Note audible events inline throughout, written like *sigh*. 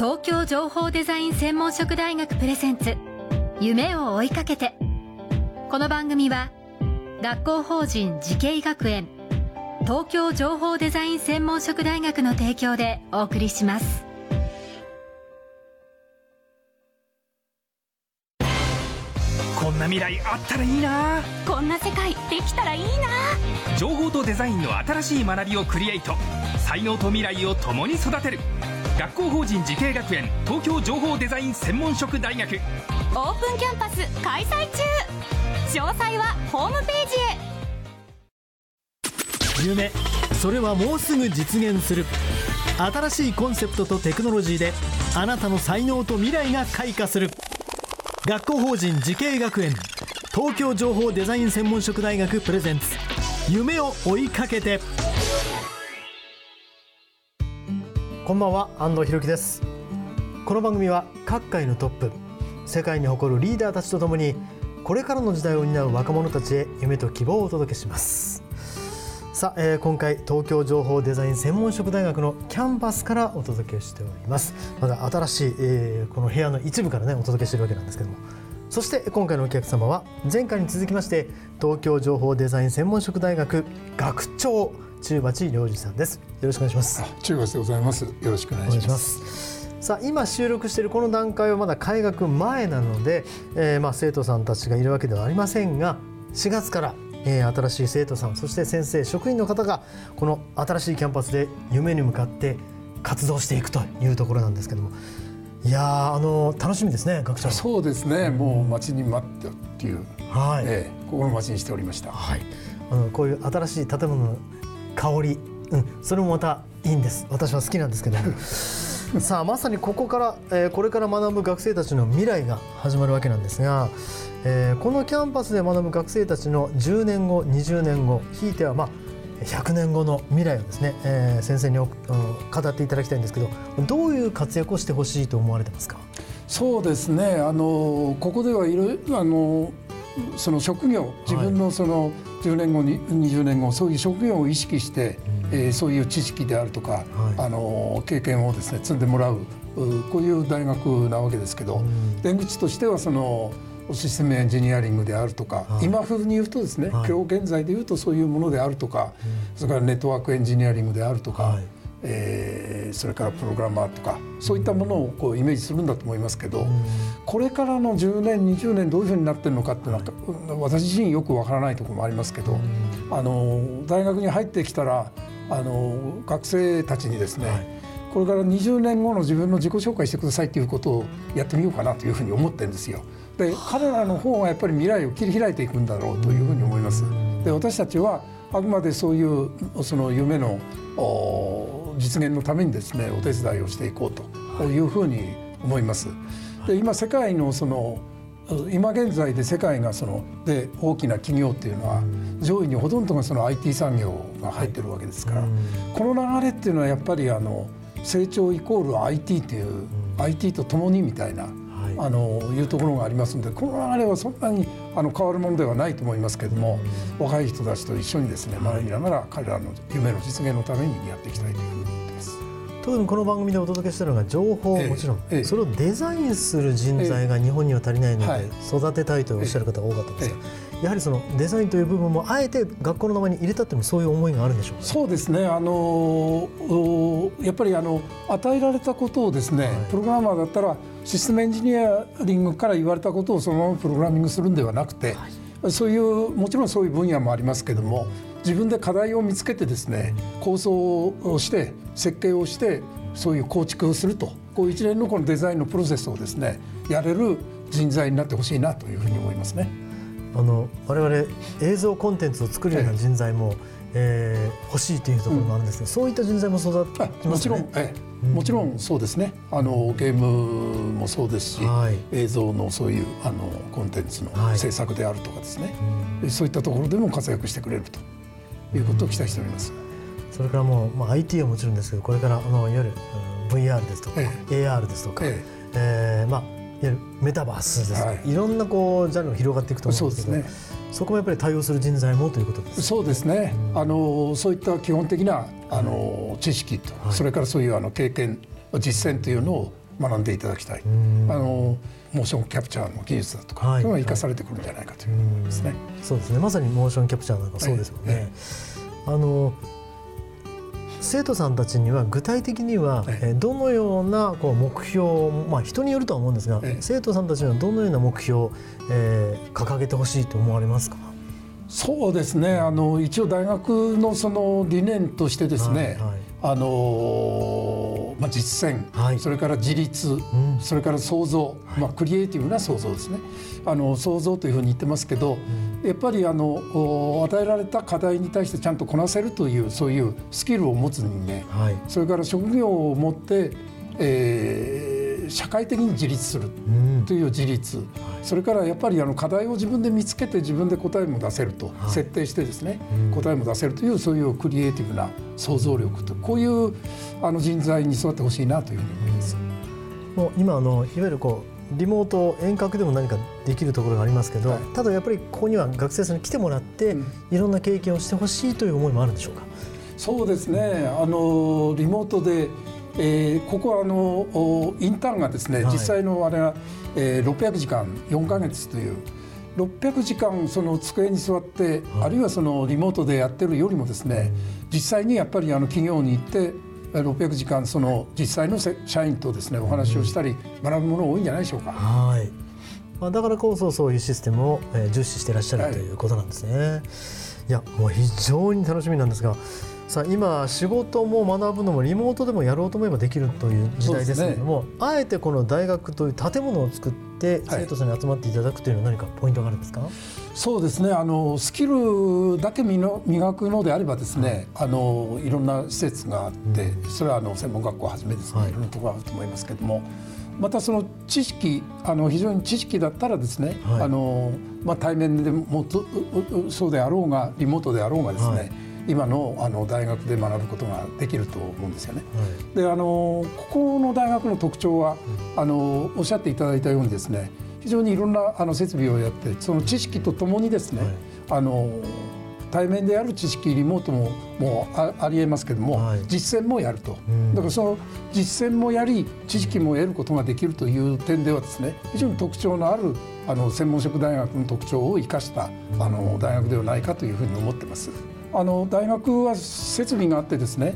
東京情報デザイン専門職大学プレゼンツ夢を追いかけて。この番組は学校法人慈恵学園東京情報デザイン専門職大学の提供でお送りします。こんな未来あったらいいな。こんな世界できたらいいな。情報とデザインの新しい学びをクリエイト。才能と未来を共に育てる学校法人慈恵学園東京情報デザイン専門職大学。オープンキャンパス開催中。詳細はホームページへ。夢それはもうすぐ実現する。新しいコンセプトとテクノロジーであなたの才能と未来が開花する。学校法人慈恵学園東京情報デザイン専門職大学プレゼンツ。夢を追いかけてこんばんは安藤博樹です。この番組は各界のトップ世界に誇るリーダーたちとともにこれからの時代を担う若者たちへ夢と希望をお届けします。さあ、えー、今回東京情報デザイン専門職大学のキャンパスからお届けしております。まだ新しい、えー、この部屋の一部からねお届けしているわけなんですけども。そして今回のお客様は前回に続きまして東京情報デザイン専門職大学学長中鉢良二さんです。よろしくお願いします。中鉢でございます。よろしくお願いします。さあ今収録しているこの段階はまだ開学前なので、えー、まあ生徒さんたちがいるわけではありませんが4月からえー、新しい生徒さんそして先生職員の方がこの新しいキャンパスで夢に向かって活動していくというところなんですけども。いやあの楽しみですね学長。そうですね。もう待ちに待ってっていう、はい。えー、心待ちにしておりました、はい、あのこういう新しい建物の香り、うん、それもまたいいんです。私は好きなんですけど。も *laughs* さあまさにここから、えー、これから学ぶ学生たちの未来が始まるわけなんですがえー、このキャンパスで学ぶ学生たちの10年後20年後ひいてはまあ100年後の未来をですね、えー、先生に語っていただきたいんですけどどういう活躍をしてほしいと思われてますか？そうですね。あのここではいろいろあのその職業自分のその10年後に20年後そういう職業を意識して、うん、えー、そういう知識であるとか、はい、あの経験をですね積んでもらうこういう大学なわけですけど、うん、出口としてはそのシステムエンジニアリングであるとか、はい、今風に言うとですね、はい、今日現在で言うとそういうものであるとか、うん、それからネットワークエンジニアリングであるとか、はい、えー、それからプログラマーとかそういったものをこうイメージするんだと思いますけど、うん、これからの10年20年どういうふうになってるのかっていうのは私自身よくわからないところもありますけど、うん、あの大学に入ってきたらあの学生たちにですね、これから20年後の自分の自己紹介してくださいということをやってみようかなというふうに思ってるんですよ。で彼らの方がやっぱり未来を切り開いていくんだろうというふうに思います。で私たちはあくまでそういうその夢の実現のためにですねお手伝いをしていこうとい。うふうに思います。で今世界のその今現在で世界がそので大きな企業っていうのは上位にほとんどがその IT 産業が入ってるわけですから、この流れっていうのはやっぱりあの成長イコール IT という、IT とともにみたいなあのいうところがありますのでこの流れはそんなにあの変わるものではないと思いますけれども、若い人たちと一緒にですね学びながら彼らの夢の実現のためにやっていきたいというふうに思ってます。特にこの番組でお届けしているのが情報もちろん、ええ、それをデザインする人材が日本には足りないので育てたいとおっしゃる方が多かったんですが、やはりそのデザインという部分もあえて学校の名前に入れたっていうのもそういう思いがあるんでしょうか？そうですね。あのやっぱりあの与えられたことをですね、はい、プログラマーだったらシステムエンジニアリングから言われたことをそのままプログラミングするんではなくて、はい、そういうもちろんそういう分野もありますけども自分で課題を見つけてですね構想をして設計をしてそういう構築をするとこう一連のこのデザインのプロセスをですねやれる人材になってほしいなというふうに思いますね。あの我々映像コンテンツを作るような人材も、えー、欲しいというところもあるんですけど、うん、そういった人材も育ってますね。もちろん、ええ、もちろんそうですね。あのゲームもそうですし、はい、映像のそういうあのコンテンツの制作であるとかですね、はい、そういったところでも活躍してくれるということを期待しております。それからもう、まあ、IT はもちろんですけどこれからあのいわゆる VR ですとか、ええ、AR ですとか、ええ。えー、まあいわゆるメタバースです、はい、いろんなこうジャンルが広がっていくと思うんですけど、ね、そこもやっぱり対応する人材もということですそうですね、うん、あのそういった基本的なあの知識と、はい、それからそういうあの経験実践というのを学んでいただきたい、ん。あのモーションキャプチャーの技術だとか、はい。そういうのが生かされてくるんじゃないかというふうに思いますね。そうですね。まさにモーションキャプチャーなんかそうですもんね、あの生徒さんたちには具体的には、ええどのようなこう目標まあ人によるとは思うんですが、ええ生徒さんたちにはどのような目標を、えー掲げてほしいと思われますか？そうですね。あの一応大学のその理念としてですね、はいはい。あのまあ、実践、はい。それから自立、ん。それから創造、まあ、クリエイティブな創造ですね。あの創造というふうに言ってますけど、やっぱりあのお与えられた課題に対してちゃんとこなせるというそういうスキルを持つ人間。はい。それから職業を持って、えー社会的に自立するうん。という自立、それからやっぱりあの課題を自分で見つけて自分で答えも出せると、い。設定してですね、うん。答えも出せるというそういうクリエイティブな想像力とこういうあの人材に育ってほしいなというふうに思います。もう今あのいわゆるこうリモート遠隔でも何かできるところがありますけど、はい。ただやっぱりここには学生さんに来てもらって、うん。いろんな経験をしてほしいという思いもあるんでしょうか？そうですね。あのリモートで、えーここはあのおインターンがですね、はい実際のあれは、えー600時間4ヶ月という600時間その机に座って、はいあるいはそのリモートでやってるよりもですね、実際にやっぱりあの企業に行ってえー600時間その実際のせ社員とですねお話をしたり学ぶもの多いんじゃないでしょうか。はい。まあだからこそそういうシステムをえー重視していらっしゃる、はいということなんですね。いやもう非常に楽しみなんですが。さあ今仕事も学ぶのもリモートでもやろうと思えばできるという時代ですけれども、あえてこの大学という建物を作ってはい。生徒さんに集まっていただくというのは何かポイントがあるんですか、そうですね。あのスキルだけみの磨くのであればですね、あのいろんな施設があって、それはあの専門学校をはじめですね、はい。い、ろんなところがあると思いますけどもまたその知識あの非常に知識だったらですね、はい。あのまあ、対面でもそうであろうがリモートであろうがですね、はい今のあの大学で学ぶことができると思うんですよね。はい。であのここの大学の特徴は、あのおっしゃっていただいたようにですね非常にいろんなあの設備をやってその知識とともにですね、はい。あの対面でやる知識リモートももうあありえますけども、はい。実践もやると、ん。だからその実践もやり知識も得ることができるという点ではですね非常に特徴のあるあの専門職大学の特徴を生かしたあの大学ではないかというふうに思ってます。あの大学は設備があってですね、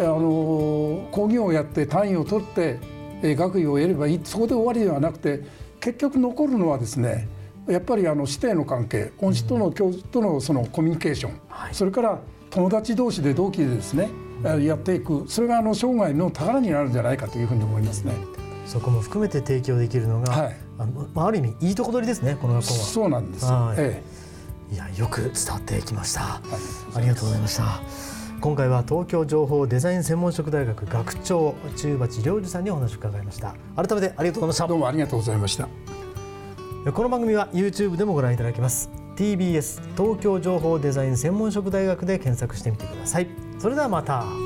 あの講義をやって単位を取ってえー学位を得ればいい。そこで終わりではなくて結局残るのはですねやっぱりあの師弟の関係恩師との教授とのそのコミュニケーション、はい。それから友達同士で同期でですねえーやっていく。それがあの生涯の宝になるんじゃないかというふうに思いますね。そこも含めて提供できるのが、はい。あのまあある意味いいとこ取りですねこの学校は。そうなんですよ、はい。えいやよく伝わってきました。えありがとうございました。今回は東京情報デザイン専門職大学学長中鉢良二さんにお話を伺いました。改めてありがとうございまどうもありがとうございました。した。この番組は YouTube でもご覧いただけます。TBS 東京情報デザイン専門職大学で検索してみてください。それではまた。